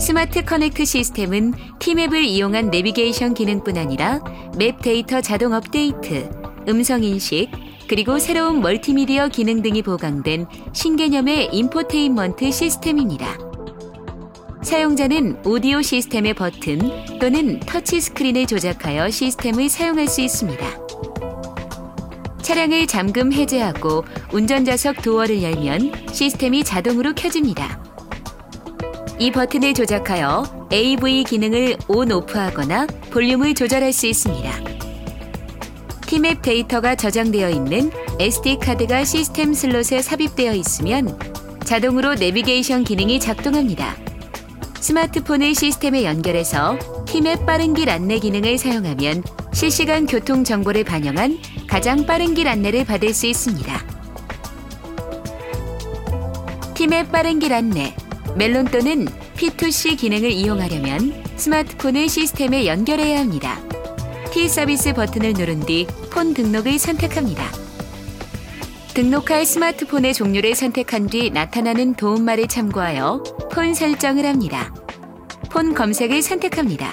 Smart Connect 시스템은 티맵을 이용한 내비게이션 기능뿐 아니라 map 데이터 자동 업데이트, 음성 인식, 그리고 새로운 멀티미디어 기능 등이 보강된 신개념의 인포테인먼트 시스템입니다. 사용자는 오디오 시스템의 버튼 또는 터치 스크린을 조작하여 시스템을 사용할 수 있습니다. 차량을 잠금 해제하고 운전자석 도어를 열면 시스템이 자동으로 켜집니다. 이 버튼을 조작하여 AV 기능을 온, 오프하거나 볼륨을 조절할 수 있습니다. 티맵 데이터가 저장되어 있는 SD카드가 시스템 슬롯에 삽입되어 있으면 자동으로 내비게이션 기능이 작동합니다. 스마트폰을 시스템에 연결해서 팀의 빠른 길 안내 기능을 사용하면 실시간 교통 정보를 반영한 가장 빠른 길 안내를 받을 수 있습니다. 티맵의 빠른 길 안내, 멜론 또는 P2C 기능을 이용하려면 스마트폰을 시스템에 연결해야 합니다. T 서비스 버튼을 누른 뒤 폰 등록을 선택합니다. 등록할 스마트폰의 종류를 선택한 뒤 나타나는 도움말을 참고하여 폰 설정을 합니다. 폰 검색을 선택합니다.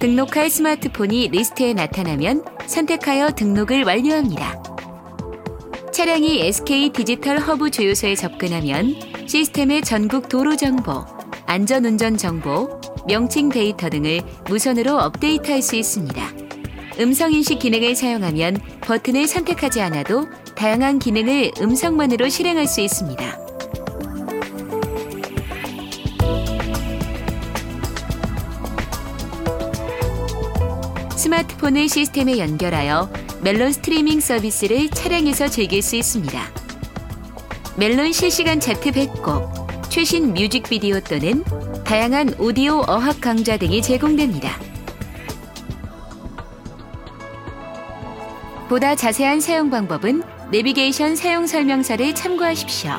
등록할 스마트폰이 리스트에 나타나면 선택하여 등록을 완료합니다. 차량이 SK 디지털 허브 주유소에 접근하면 시스템의 전국 도로 정보, 안전운전 정보, 명칭 데이터 등을 무선으로 업데이트할 수 있습니다. 음성인식 기능을 사용하면 버튼을 선택하지 않아도 다양한 기능을 음성만으로 실행할 수 있습니다. 스마트폰을 시스템에 연결하여 멜론 스트리밍 서비스를 차량에서 즐길 수 있습니다. 멜론 실시간 차트 100곡, 최신 뮤직비디오 또는 다양한 오디오 어학 강좌 등이 제공됩니다. 보다 자세한 사용 방법은 내비게이션 사용 설명서를 참고하십시오.